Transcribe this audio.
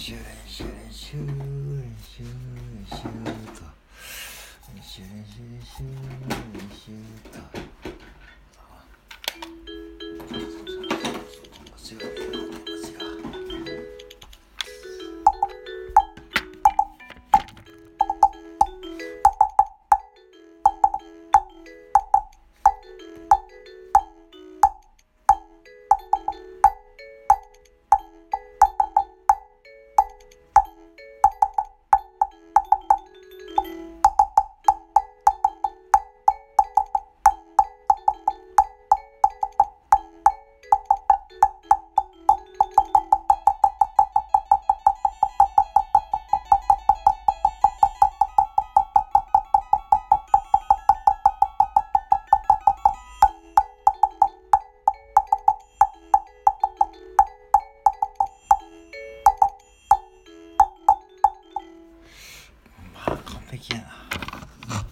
習練習練習練習練習と。練習練習練習練習まあ完璧やな。